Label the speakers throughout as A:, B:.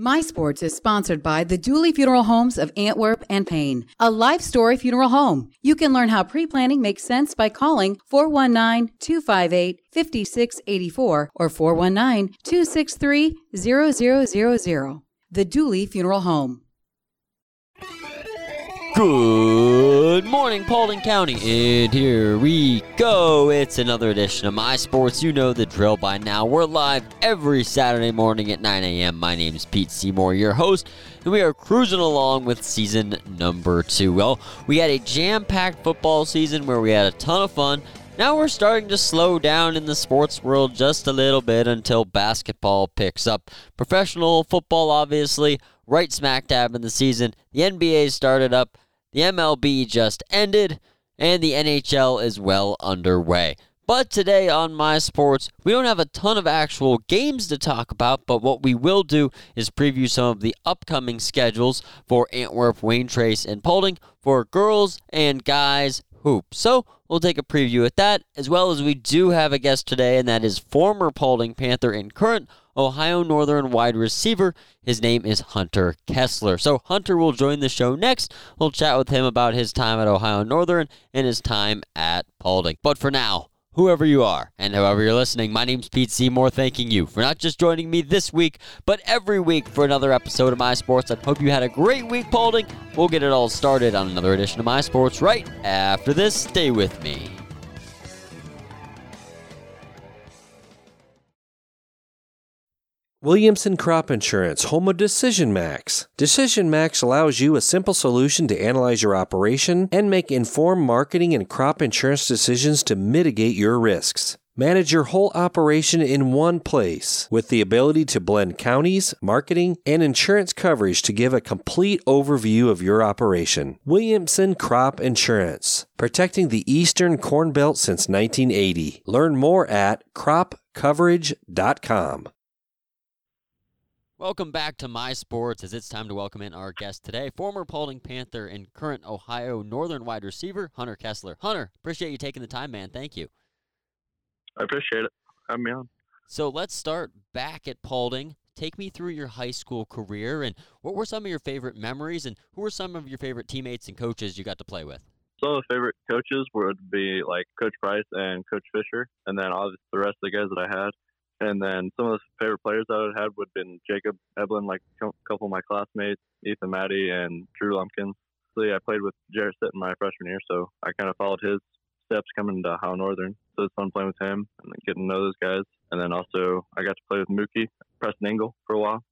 A: My Sports is sponsored by the Dooley Funeral Homes of Antwerp and Payne, a life story funeral home. You can learn how pre planning makes sense by calling 419 258 5684 or 419 263 0000. The Dooley Funeral Home.
B: Good morning, Paulding County, and here we go. It's another edition of My Sports. You know the drill by now. We're live every Saturday morning at 9 a.m. My name is Pete Seymour, your host, and we are cruising along with season number two. Well, we had a jam packed football season where we had a ton of fun. Now we're starting to slow down in the sports world just a little bit until basketball picks up. Professional football, obviously, right smack dab in the season. The NBA started up. The MLB just ended, and the NHL is well underway. But today on My Sports, we don't have a ton of actual games to talk about, but what we will do is preview some of the upcoming schedules for Antwerp, Wayne Trace, and Paulding for girls and guys hoop. So we'll take a preview at that, as well as we do have a guest today, and that is former Paulding Panther and current Ohio Northern wide receiver. His name is Hunter Kessler. So Hunter will join the show next. We'll chat with him about his time at Ohio Northern and his time at Paulding. But for now, whoever you are and however you're listening, my name's Pete Seymour, thanking you for not just joining me this week, but every week for another episode of My Sports. I hope you had a great week, Paulding. We'll get it all started on another edition of My Sports right after this. Stay with me.
C: Williamson Crop Insurance, home of Decision Max. Decision Max allows you a simple solution to analyze your operation and make informed marketing and crop insurance decisions to mitigate your risks. Manage your whole operation in one place with the ability to blend counties, marketing, and insurance coverage to give a complete overview of your operation. Williamson Crop Insurance, protecting the Eastern Corn Belt since 1980. Learn more at cropcoverage.com.
B: Welcome back to My Sports as it's time to welcome in our guest today, former Paulding Panther and current Ohio Northern wide receiver, Hunter Kessler. Hunter, appreciate you taking the time, man. Thank you.
D: I appreciate it. Having me on.
B: So let's start back at Paulding. Take me through your high school career and what were some of your favorite memories and who were some of your favorite teammates and coaches you got to play with?
D: Some of the favorite coaches would be like Coach Price and Coach Fisher, and then all the rest of the guys that I had. And then some of the favorite players that I had would have been Jacob Eblin, like a couple of my classmates, Ethan Matty, and Drew Lumpkins. So yeah, I played with Jarrett Sitton my freshman year, so I kind of followed his steps coming to Ohio Northern. So it's fun playing with him and getting to know those guys. And then also I got to play with Mookie, Preston Engel for a while.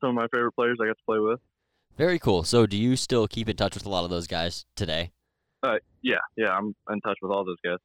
D: Some of my favorite players I got to play with.
B: Very cool. So do you still keep in touch with a lot of those guys today?
D: Uh, yeah, yeah, I'm in touch with all those guys.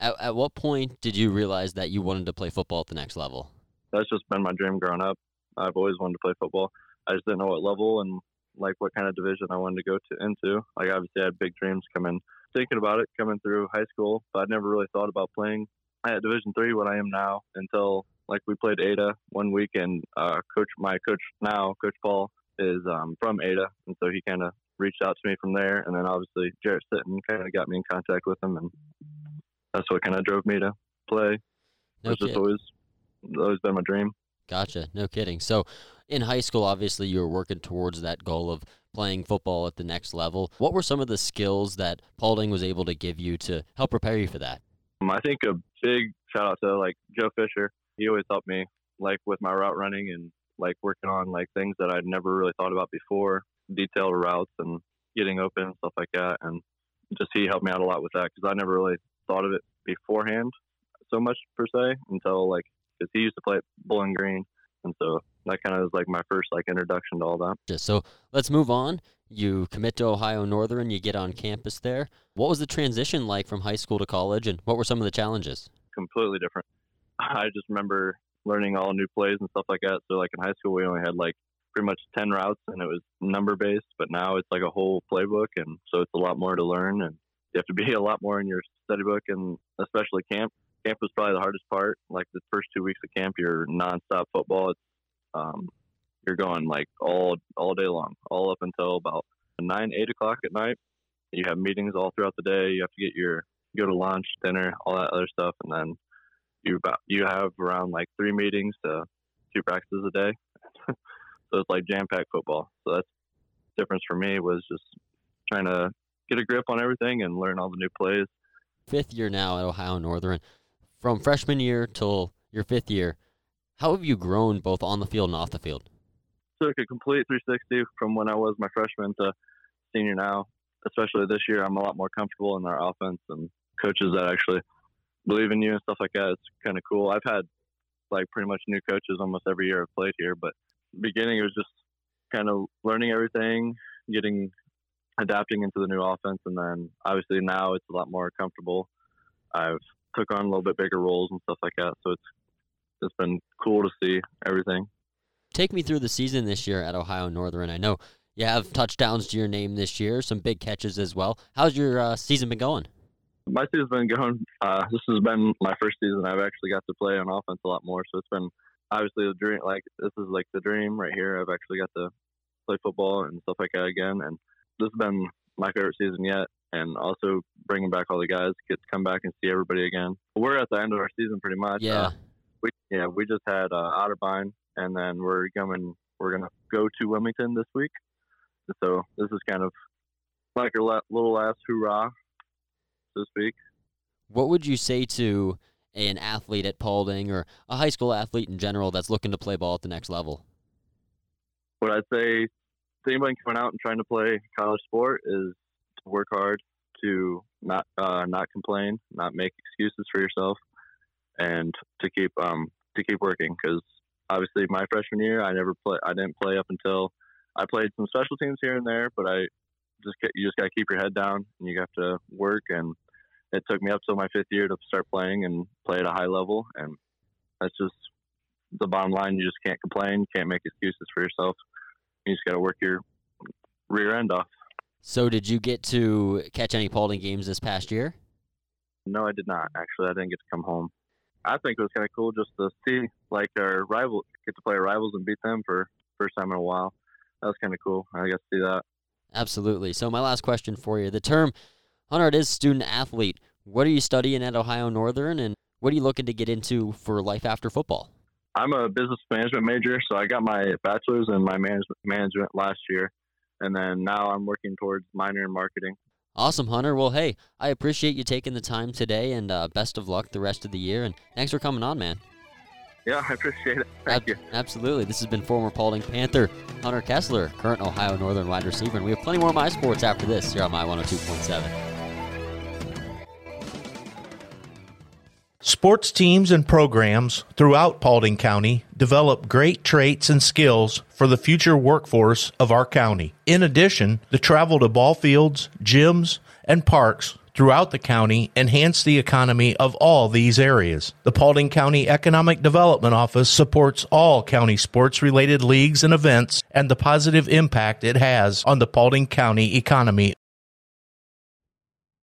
B: At, at what point did you realize that you wanted to play football at the next level?
D: That's just been my dream growing up. I've always wanted to play football. I just didn't know what level and like what kind of division I wanted to go to into. Like obviously I had big dreams coming thinking about it coming through high school, but I never really thought about playing at Division three what I am now until like we played Ada one week and uh, coach my coach now, Coach Paul, is um, from Ada and so he kinda reached out to me from there and then obviously Jarrett Sitton kinda got me in contact with him and that's what kind of drove me to play.
B: No
D: it's just always always been my dream.
B: Gotcha. No kidding. So in high school, obviously, you were working towards that goal of playing football at the next level. What were some of the skills that Paulding was able to give you to help prepare you for that?
D: Um, I think a big shout out to like Joe Fisher. He always helped me like with my route running and like working on like things that I'd never really thought about before, detailed routes and getting open and stuff like that. And just he helped me out a lot with that because I never really thought of it beforehand so much per se until like because he used to play at Bowling Green, and so that kind of was like my first like introduction to all that.
B: So let's move on. You commit to Ohio Northern, you get on campus there. What was the transition like from high school to college, and what were some of the challenges?
D: Completely different. I just remember learning all new plays and stuff like that. So like in high school, we only had like pretty much 10 routes and it was number based, but now it's like a whole playbook. And so it's a lot more to learn and you have to be a lot more in your study book and especially camp. Camp was probably the hardest part. Like the first two weeks of camp, you're nonstop football. It's, um, you're going like all, all day long, all up until about nine, eight o'clock at night. You have meetings all throughout the day. You have to get your, go to lunch, dinner, all that other stuff. And then you about, you have around like three meetings to two practices a day. So it's like jam packed football. So that's difference for me was just trying to get a grip on everything and learn all the new plays.
B: Fifth year now at Ohio Northern. From freshman year till your fifth year, how have you grown both on the field and off the field?
D: Took a complete 360 from when I was my freshman to senior now. Especially this year, I'm a lot more comfortable in our offense and coaches that actually believe in you and stuff like that. It's kind of cool. I've had like pretty much new coaches almost every year I've played here, but beginning it was just kind of learning everything, getting adapting into the new offense, and then obviously now it's a lot more comfortable. I've took on a little bit bigger roles and stuff like that, so it's it's been cool to see everything.
B: Take me through the season this year at Ohio Northern. I know you have touchdowns to your name this year, some big catches as well. How's your uh, season been going?
D: My season's been going. Uh, this has been my first season. I've actually got to play on offense a lot more, so it's been obviously the dream. Like this is like the dream right here. I've actually got to play football and stuff like that again, and this has been my favorite season yet. And also bringing back all the guys, get to come back and see everybody again. We're at the end of our season pretty much.
B: Yeah. Uh,
D: we yeah we just had uh, Otterbein, and then we're coming. We're gonna go to Wilmington this week. So this is kind of like a little last hurrah, so to speak.
B: What would you say to an athlete at Paulding or a high school athlete in general that's looking to play ball at the next level?
D: What I'd say anybody coming out and trying to play college sport is to work hard, to not uh, not complain, not make excuses for yourself, and to keep um, to keep working. Because obviously, my freshman year, I never play. I didn't play up until I played some special teams here and there, but I just you just got to keep your head down and you have to work. And it took me up till my fifth year to start playing and play at a high level. And that's just the bottom line. You just can't complain. Can't make excuses for yourself. You just got to work your rear end off.
B: So, did you get to catch any Paulding games this past year?
D: No, I did not. Actually, I didn't get to come home. I think it was kind of cool just to see like our rival get to play our rivals and beat them for first time in a while that was kind of cool. I got to see that.
B: Absolutely. So my last question for you: the term Hunter is student athlete. What are you studying at Ohio Northern, and what are you looking to get into for life after football?
D: I'm a business management major, so I got my bachelor's in my management management last year, and then now I'm working towards minor in marketing.
B: Awesome, Hunter. Well, hey, I appreciate you taking the time today, and uh, best of luck the rest of the year. And thanks for coming on, man.
D: Yeah, I appreciate it. Thank Ab- you.
B: Absolutely. This has been former Paulding Panther Hunter Kessler, current Ohio Northern wide receiver, and we have plenty more My Sports after this here on My 102.7.
E: Sports teams and programs throughout Paulding County develop great traits and skills for the future workforce of our county. In addition, the travel to ball fields, gyms, and parks throughout the county enhance the economy of all these areas. The Paulding County Economic Development Office supports all county sports related leagues and events and the positive impact it has on the Paulding County economy.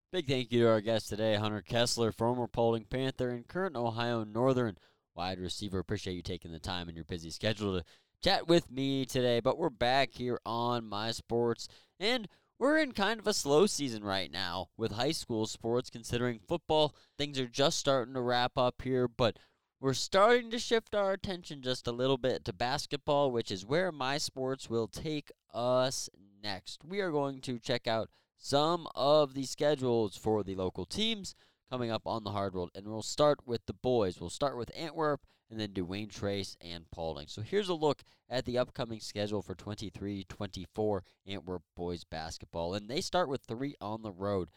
B: Big thank you to our guest today, Hunter Kessler, former Paulding Panther and current Ohio Northern wide receiver. Appreciate you taking the time in your busy schedule to chat with me today. But we're back here on My Sports and we're in kind of a slow season right now with high school sports, considering football, things are just starting to wrap up here, but we're starting to shift our attention just a little bit to basketball, which is where my sports will take us next. We are going to check out some of the schedules for the local teams coming up on the hard road, and we'll start with the boys. We'll start with Antwerp and then Wayne Trace and Paulding. So here's a look at the upcoming schedule for 23-24 Antwerp boys basketball. And they start with three on the road.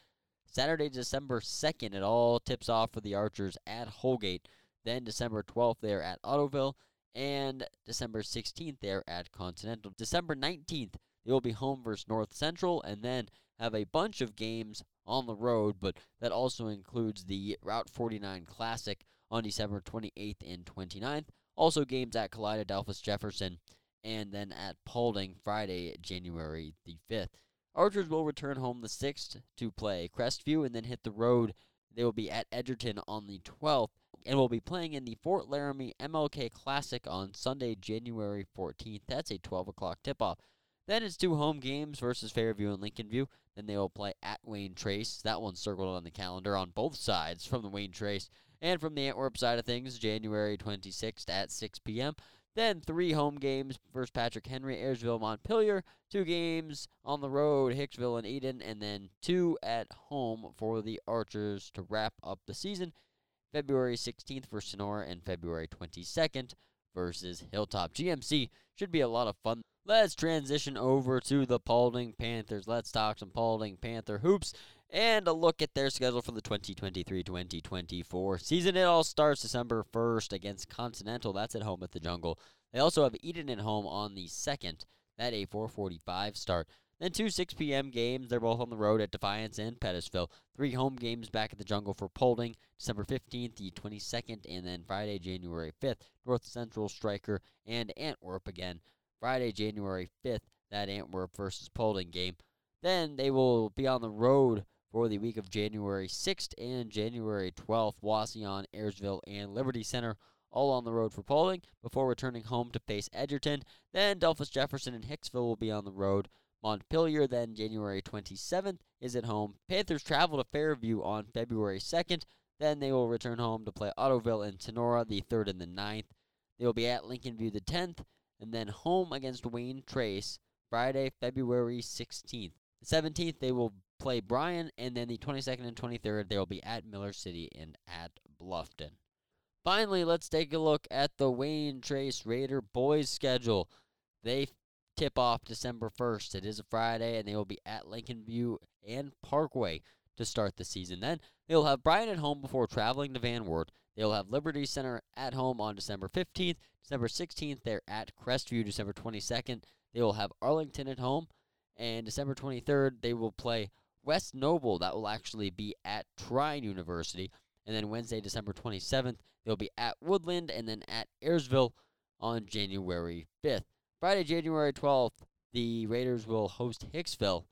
B: Saturday, December 2nd, it all tips off for the Archers at Holgate. Then December 12th, they're at Ottoville. And December 16th, they're at Continental. December 19th, they will be home versus North Central. And then have a bunch of games on the road, but that also includes the Route 49 Classic on December 28th and 29th. Also, games at Kalida, Delphos Jefferson, and then at Paulding Friday, January the 5th. Archers will return home the 6th to play Crestview and then hit the road. They will be at Edgerton on the 12th and will be playing in the Fort Loramie MLK Classic on Sunday, January 14th. That's a 12 o'clock tip off. Then it's two home games versus Fairview and Lincoln View. Then they will play at Wayne Trace. That one's circled on the calendar on both sides from the Wayne Trace. And from the Antwerp side of things, January 26th at 6 p.m. Then three home games versus Patrick Henry, Ayersville, Montpelier. Two games on the road, Hicksville and Edon, and then two at home for the Archers to wrap up the season. February 16th for Tinora and February 22nd versus Hilltop. GMC should be a lot of fun. Let's transition over to the Paulding Panthers. Let's talk some Paulding Panther hoops and a look at their schedule for the 2023-2024 season. It all starts December 1st against Continental. That's at home at the Jungle. They also have Edon at home on the 2nd. That a 4:45 start. Then two 6 p.m. games. They're both on the road at Defiance and Pettisville. Three home games back at the Jungle for Paulding, December 15th, the 22nd, and then Friday, January 5th, North Central Stryker and Antwerp again. Friday, January 5th, that Antwerp versus Paulding game. Then they will be on the road for the week of January 6th and January 12th. Wauseon, Ayersville, and Liberty Center all on the road for Paulding before returning home to face Edgerton. Then Delphos Jefferson and Hicksville will be on the road. Montpelier then January 27th is at home. Panthers travel to Fairview on February 2nd. Then they will return home to play Ottoville and Tinora the 3rd and the 9th. They will be at Lincoln View the 10th and then home against Wayne Trace Friday, February 16th. The 17th they will play Bryan, and then the 22nd and 23rd, they will be at Miller City and at Bluffton. Finally, let's take a look at the Wayne Trace Raider boys schedule. They tip off December 1st. It is a Friday, and they will be at Lincoln View and Parkway to start the season. Then they will have Bryan at home before traveling to Van Wert. They will have Liberty Center at home on December 15th. December 16th, they're at Crestview. December 22nd, they will have Arlington at home. And December 23rd, they will play West Noble, that will actually be at Trine University. And then Wednesday, December 27th, they'll be at Woodland and then at Ayersville on January 5th. Friday, January 12th, the Raiders will host Hicksville.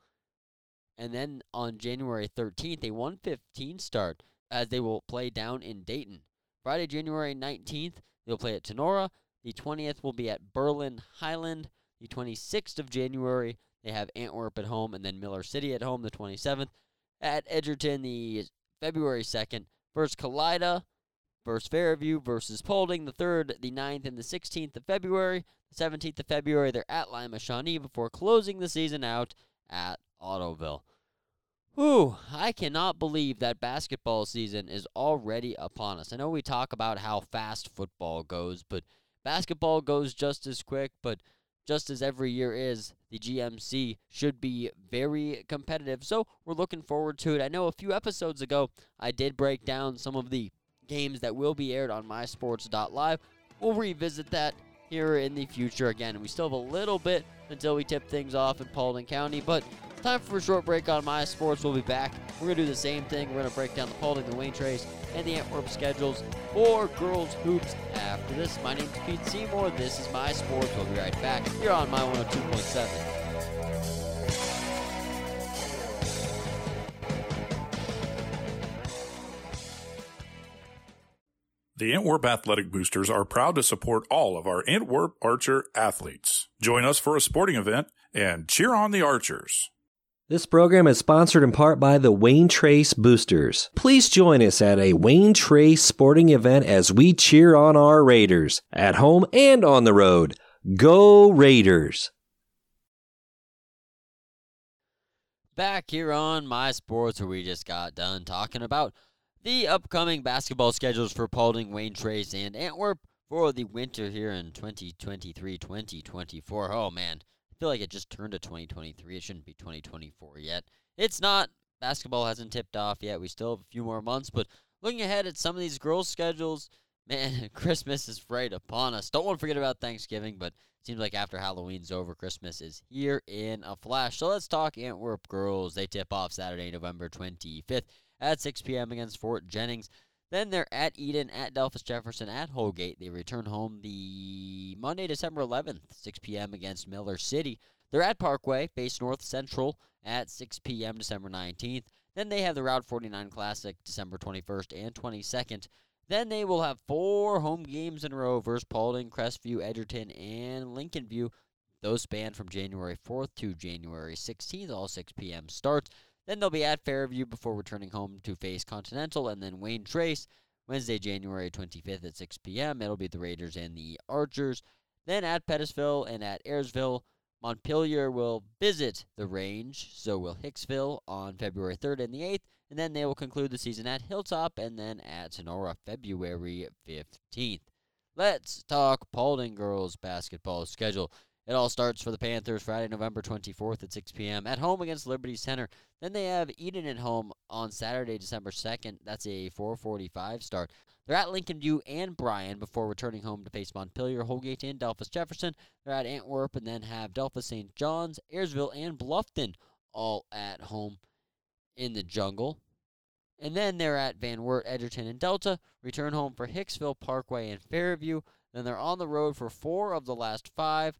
B: And then on January 13th, a 115 start as they will play down in Dayton. Friday, January 19th, they'll play at Tinora. The 20th will be at Berlin Highland. The 26th of January, they have Antwerp at home and then Miller City at home the 27th. At Edgerton, the February 2nd, first Kalida, versus Fairview, versus Paulding, the 3rd, the 9th, and the 16th of February. The 17th of February, they're at Lima Shawnee before closing the season out at Ottoville. Whew, I cannot believe that basketball season is already upon us. I know we talk about how fast football goes, but basketball goes just as quick, but just as every year is, the GMC should be very competitive. So we're looking forward to it. I know a few episodes ago I did break down some of the games that will be aired on mysports.live. We'll revisit that here in the future again. We still have a little bit until we tip things off in Paulding County, but time for a short break on My Sports. We'll be back. We're going to do the same thing. We're going to break down the Paulding, the Wayne Trace, and the Antwerp schedules for girls hoops after this. My name is Pete Seymour. This is My Sports. We'll be right back here on My 102.7.
F: The Antwerp Athletic Boosters are proud to support all of our Antwerp Archer athletes. Join us for a sporting event and cheer on the Archers.
C: This program is sponsored in part by the Wayne Trace Boosters. Please join us at a Wayne Trace sporting event as we cheer on our Raiders at home and on the road. Go Raiders!
B: Back here on My Sports, where we just got done talking about the upcoming basketball schedules for Paulding, Wayne Trace, and Antwerp for the winter here in 2023-2024. Oh man, I feel like it just turned to 2023. It shouldn't be 2024 yet. It's not. Basketball hasn't tipped off yet. We still have a few more months, but looking ahead at some of these girls' schedules, man, Christmas is right upon us. Don't want to forget about Thanksgiving, but it seems like after Halloween's over, Christmas is here in a flash. So let's talk Antwerp girls. They tip off Saturday, November 25th at 6 p.m. against Fort Jennings. Then they're at Edon, at Delphos Jefferson, at Holgate. They return home the Monday, December 11th, 6 p.m. against Miller City. They're at Parkway, face North Central, at 6 p.m. December 19th. Then they have the Route 49 Classic December 21st and 22nd. Then they will have four home games in a row versus Paulding, Crestview, Edgerton, and Lincoln View. Those span from January 4th to January 16th, all 6 p.m. starts. Then they'll be at Fairview before returning home to face Continental and then Wayne Trace Wednesday, January 25th at 6 p.m. It'll be the Raiders and the Archers. Then at Pettisville and at Ayersville, Montpelier will visit the range. So will Hicksville on February 3rd and the 8th. And then they will conclude the season at Hilltop and then at Tinora February 15th. Let's talk Paulding girls basketball schedule. It all starts for the Panthers Friday, November 24th at 6 p.m. at home against Liberty Center. Then they have Edon at home on Saturday, December 2nd. That's a 4:45 start. They're at Lincoln View and Bryan before returning home to face Montpelier, Holgate, and Delphos Jefferson. They're at Antwerp and then have Delphos St. John's, Ayersville, and Bluffton all at home in the jungle. And then they're at Van Wert, Edgerton, and Delta. Return home for Hicksville, Parkway, and Fairview. Then they're on the road for four of the last five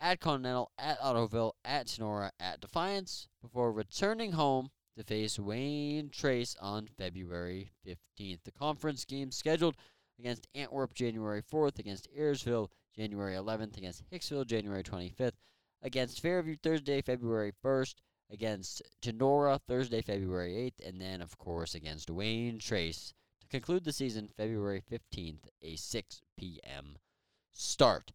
B: at Continental, at Ottoville, at Tinora, at Defiance, before returning home to face Wayne Trace on February 15th. The conference game scheduled against Antwerp January 4th, against Ayersville January 11th, against Hicksville January 25th, against Fairview Thursday, February 1st, against Tinora Thursday, February 8th, and then, of course, against Wayne Trace to conclude the season February 15th, a 6 p.m. start.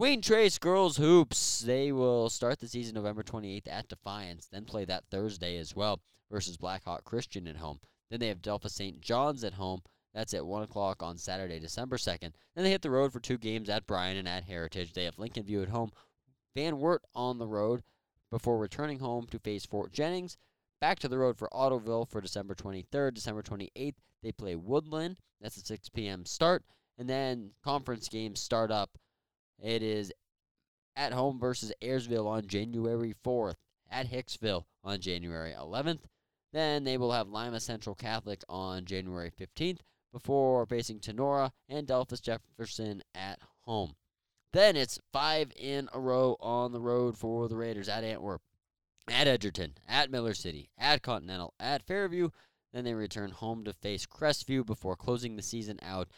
B: Wayne Trace girls hoops. They will start the season November 28th at Defiance, then play that Thursday as well versus Blackhawk Christian at home. Then they have Delphos St. John's at home. That's at 1 o'clock on Saturday, December 2nd. Then they hit the road for two games at Bryan and at Heritage. They have Lincoln View at home, Van Wert on the road before returning home to face Fort Jennings. Back to the road for Ottoville for December 23rd. December 28th, they play Woodland. That's a 6 p.m. start. And then conference games start up it is at home versus Ayersville on January 4th, at Hicksville on January 11th. Then they will have Lima Central Catholic on January 15th before facing Tinora and Delphos Jefferson at home. Then it's five in a row on the road for the Raiders at Antwerp, at Edgerton, at Miller City, at Continental, at Fairview. Then they return home to face Crestview before closing the season out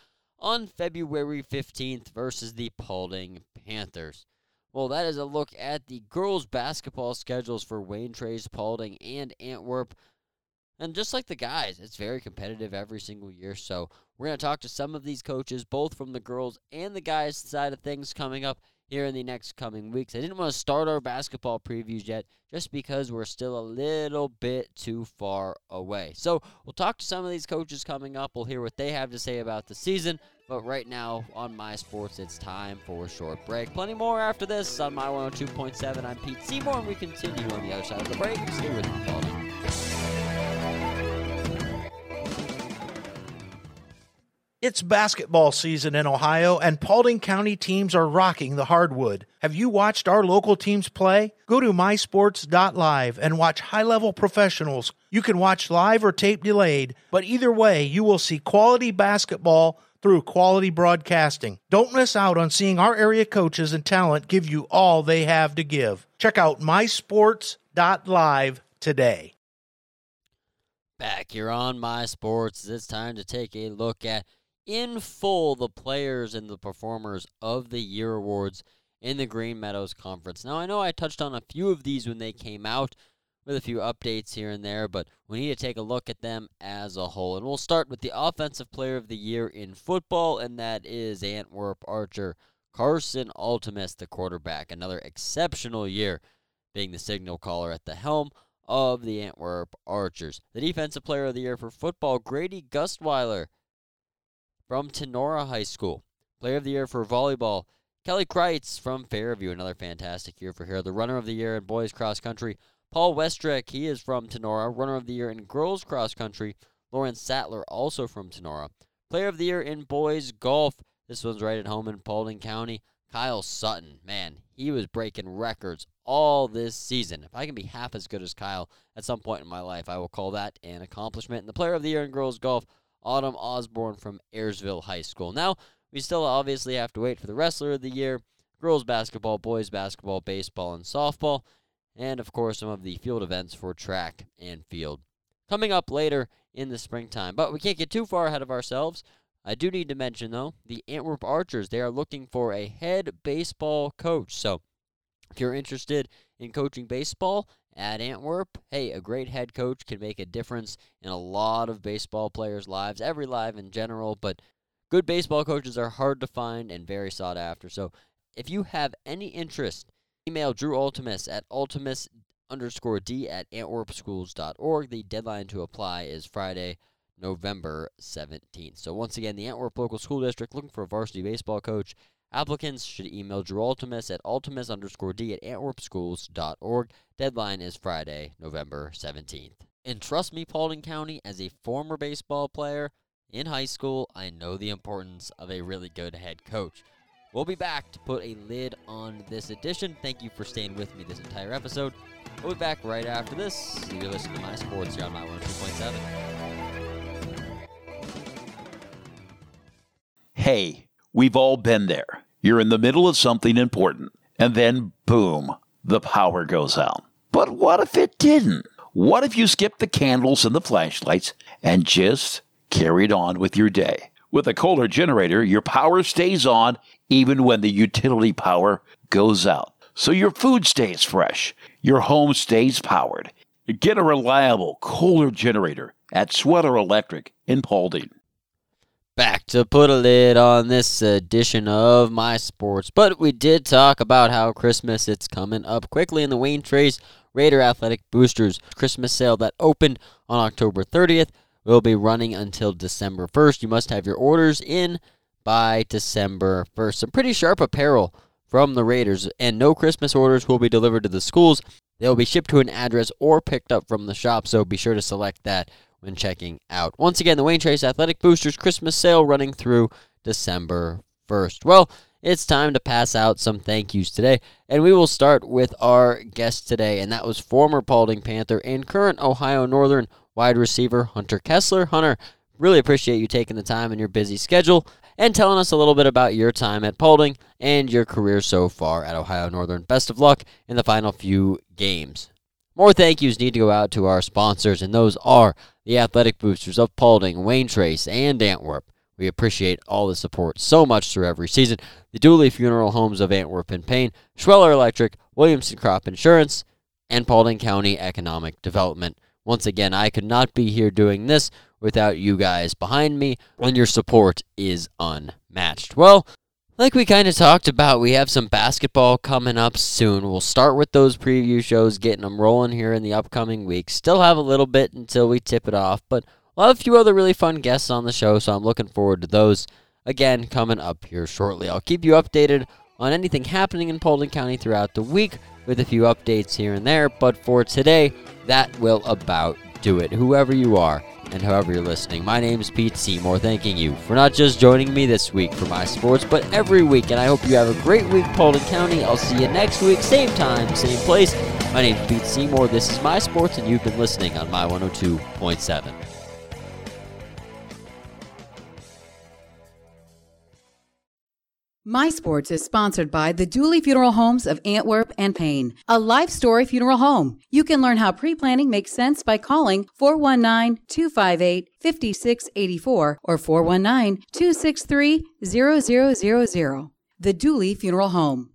B: on February 15th versus the Paulding Panthers. Well, that is a look at the girls' basketball schedules for Wayne Trace, Paulding, and Antwerp. And just like the guys, it's very competitive every single year. So we're going to talk to some of these coaches, both from the girls and the guys' side of things, coming up here in the next coming weeks. I didn't want to start our basketball previews yet just because we're still a little bit too far away. So we'll talk to some of these coaches coming up. We'll hear what they have to say about the season. But right now on My Sports, it's time for a short break. Plenty more after this on My 102.7. I'm Pete Seymour, and we continue on the other side of the break. Stay with me,
E: It's basketball season in Ohio, and Paulding County teams are rocking the hardwood. Have you watched our local teams play? Go to mysports.live and watch high level professionals. You can watch live or tape delayed, but either way, you will see quality basketball through quality broadcasting. Don't miss out on seeing our area coaches and talent give you all they have to give. Check out mysports.live today.
B: Back here on My Sports, it's time to take a look at in full the players and the performers of the year awards in the Green Meadows Conference. Now, I know I touched on a few of these when they came out with a few updates here and there, but we need to take a look at them as a whole. And we'll start with the Offensive Player of the Year in football, and that is Antwerp Archer Carson Ultimus, the quarterback. Another exceptional year being the signal caller at the helm of the Antwerp Archers. The Defensive Player of the Year for football, Grady Gustweiler from Tinora High School. Player of the Year for volleyball, Kelly Kreitz from Fairview. Another fantastic year for her. The Runner of the Year in boys cross country, Paul Westrick. He is from Tinora. Runner of the Year in girls cross country, Lauren Sattler, also from Tenora. Player of the Year in boys golf. This one's right at home in Paulding County. Kyle Sutton, man, he was breaking records all this season. If I can be half as good as Kyle at some point in my life, I will call that an accomplishment. And the player of the year in girls golf, Autumn Osborne from Ayersville High School. Now, we still obviously have to wait for the wrestler of the year, girls basketball, boys basketball, baseball, and softball, and of course some of the field events for track and field. Coming up later in the springtime. But we can't get too far ahead of ourselves. I do need to mention, though, the Antwerp Archers. They are looking for a head baseball coach. So if you're interested in coaching baseball at Antwerp, hey, a great head coach can make a difference in a lot of baseball players' lives, every life in general, but good baseball coaches are hard to find and very sought after. So If you have any interest, email Drew Ultimus at ultimus underscore d at antwerpschools.org. The deadline to apply is Friday, November 17th. So once again, the Antwerp Local School District looking for a varsity baseball coach. Applicants should email Drew Ultimus at ultimus underscore d at antwerpschools.org. Deadline is Friday, November 17th. And trust me, Paulding County, as a former baseball player in high school, I know the importance of a really good head coach. We'll be back to put a lid on this edition. Thank you for staying with me this entire episode. We'll be back right after this. You're listening to My Sports here on My 102.7.
G: Hey, we've all been there. You're in the middle of something important, and then boom, the power goes out. But what if it didn't? What if you skipped the candles and the flashlights and just carried on with your day? With a Kohler generator, your power stays on even when the utility power goes out. So your food stays fresh, your home stays powered. Get a reliable Kohler generator at Schweller Electric in Paulding.
B: Back to put a lid on this edition of My Sports. But we did talk about how Christmas it's coming up quickly in the Wayne Trace Raider Athletic Boosters Christmas sale that opened on October 30th will be running until December 1st. You must have your orders in by December 1st. Some pretty sharp apparel from the Raiders, and no Christmas orders will be delivered to the schools. They'll be shipped to an address or picked up from the shop, so be sure to select that when checking out. Once again, the Wayne Trace Athletic Boosters Christmas sale running through December 1st. Well, it's time to pass out some thank yous today, and we will start with our guest today, and that was former Paulding Panther and current Ohio Northern wide receiver Hunter Kessler. Hunter, really appreciate you taking the time in your busy schedule and telling us a little bit about your time at Paulding and your career so far at Ohio Northern. Best of luck in the final few games. More thank yous need to go out to our sponsors, and those are the athletic boosters of Paulding, Wayne Trace, and Antwerp. We appreciate all the support so much through every season. The Dooley Funeral Homes of Antwerp and Payne, Schweller Electric, Williamson Crop Insurance, and Paulding County Economic Development. Once again, I could not be here doing this without you guys behind me, and your support is unmatched. Well, like we kind of talked about, we have some basketball coming up soon. We'll start with those preview shows, getting them rolling here in the upcoming weeks. Still have a little bit until we tip it off, but we'll have a few other really fun guests on the show, so I'm looking forward to those again coming up here shortly. I'll keep you updated on anything happening in Paulding County throughout the week with a few updates here and there, but for today, that will about do it. Whoever you are, and however you're listening. My name is Pete Seymour, thanking you for not just joining me this week for my sports, but every week. And I hope you have a great week, Paulding County. I'll see you next week, same time, same place. My name is Pete Seymour. This is my sports, and you've been listening on my 102.7.
A: My Sports is sponsored by the Dooley Funeral Homes of Antwerp and Payne, a life story funeral home. You can learn how pre planning makes sense by calling 419 258 5684 or 419 263 0000. The Dooley Funeral Home.